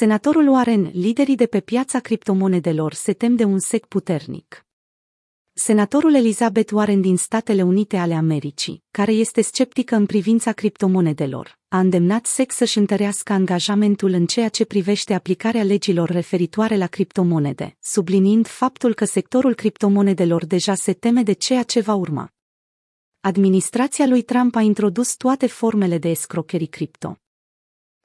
Senatorul Warren, liderii de pe piața criptomonedelor se tem de un sec puternic. Senatorul Elizabeth Warren din Statele Unite ale Americii, care este sceptică în privința criptomonedelor, a îndemnat SEC să-și întărească angajamentul în ceea ce privește aplicarea legilor referitoare la criptomonede, subliniind faptul că sectorul criptomonedelor deja se teme de ceea ce va urma. Administrația lui Trump a introdus toate formele de escrocherii cripto.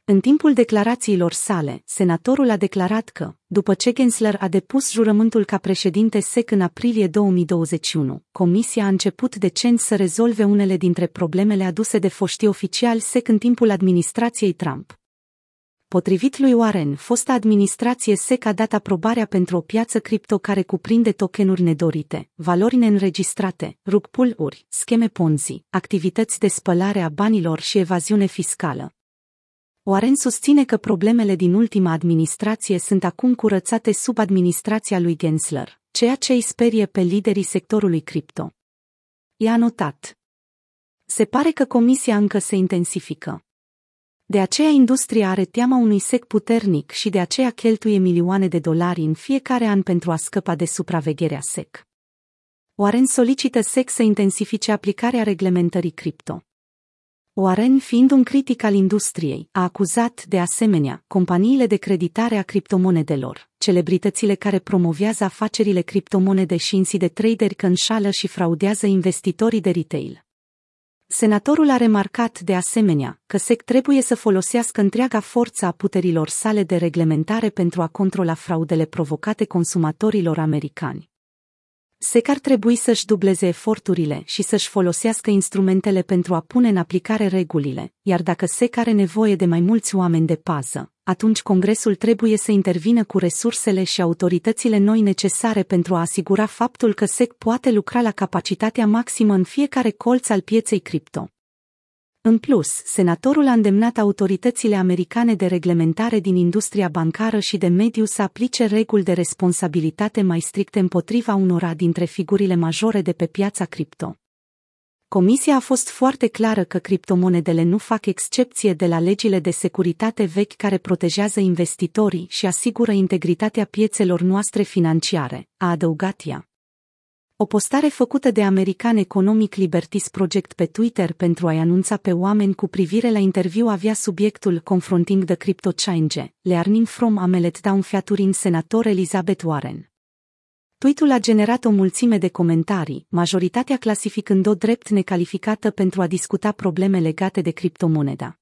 În timpul declarațiilor sale, senatorul a declarat că, după ce Gensler a depus jurământul ca președinte SEC în aprilie 2021, comisia a început decent să rezolve unele dintre problemele aduse de foștii oficiali SEC în timpul administrației Trump. Potrivit lui Warren, fosta administrație SEC a dat aprobarea pentru o piață cripto care cuprinde tokenuri nedorite, valori neînregistrate, rug uri scheme Ponzi, activități de spălare a banilor și evaziune fiscală. Warren susține că problemele din ultima administrație sunt acum curățate sub administrația lui Gensler, ceea ce îi sperie pe liderii sectorului cripto. I-a notat. Se pare că comisia încă se intensifică. De aceea industria are teama unui sec puternic și de aceea cheltuie milioane de dolari în fiecare an pentru a scăpa de supravegherea SEC. Warren solicită SEC să intensifice aplicarea reglementării cripto. Warren, fiind un critic al industriei, a acuzat, de asemenea, companiile de creditare a criptomonedelor, celebritățile care promovează afacerile criptomonede și insii de traderi că înșală și fraudează investitorii de retail. Senatorul a remarcat de asemenea că SEC trebuie să folosească întreaga forță a puterilor sale de reglementare pentru a controla fraudele provocate consumatorilor americani. SEC ar trebui să-și dubleze eforturile și să-și folosească instrumentele pentru a pune în aplicare regulile, iar dacă SEC are nevoie de mai mulți oameni de pază, atunci Congresul trebuie să intervină cu resursele și autoritățile noi necesare pentru a asigura faptul că SEC poate lucra la capacitatea maximă în fiecare colț al pieței cripto. În plus, senatorul a îndemnat autoritățile americane de reglementare din industria bancară și de mediu să aplice reguli de responsabilitate mai stricte împotriva unora dintre figurile majore de pe piața cripto. Comisia a fost foarte clară că criptomonedele nu fac excepție de la legile de securitate vechi care protejează investitorii și asigură integritatea piețelor noastre financiare, a adăugat ea. O postare făcută de American Economic Liberties Project pe Twitter pentru a-i anunța pe oameni cu privire la interviu avea subiectul Confronting the Crypto Change, learning from a meltdown featuring senator Elizabeth Warren. Tweetul a generat o mulțime de comentarii, majoritatea clasificând-o drept necalificată pentru a discuta probleme legate de criptomoneda.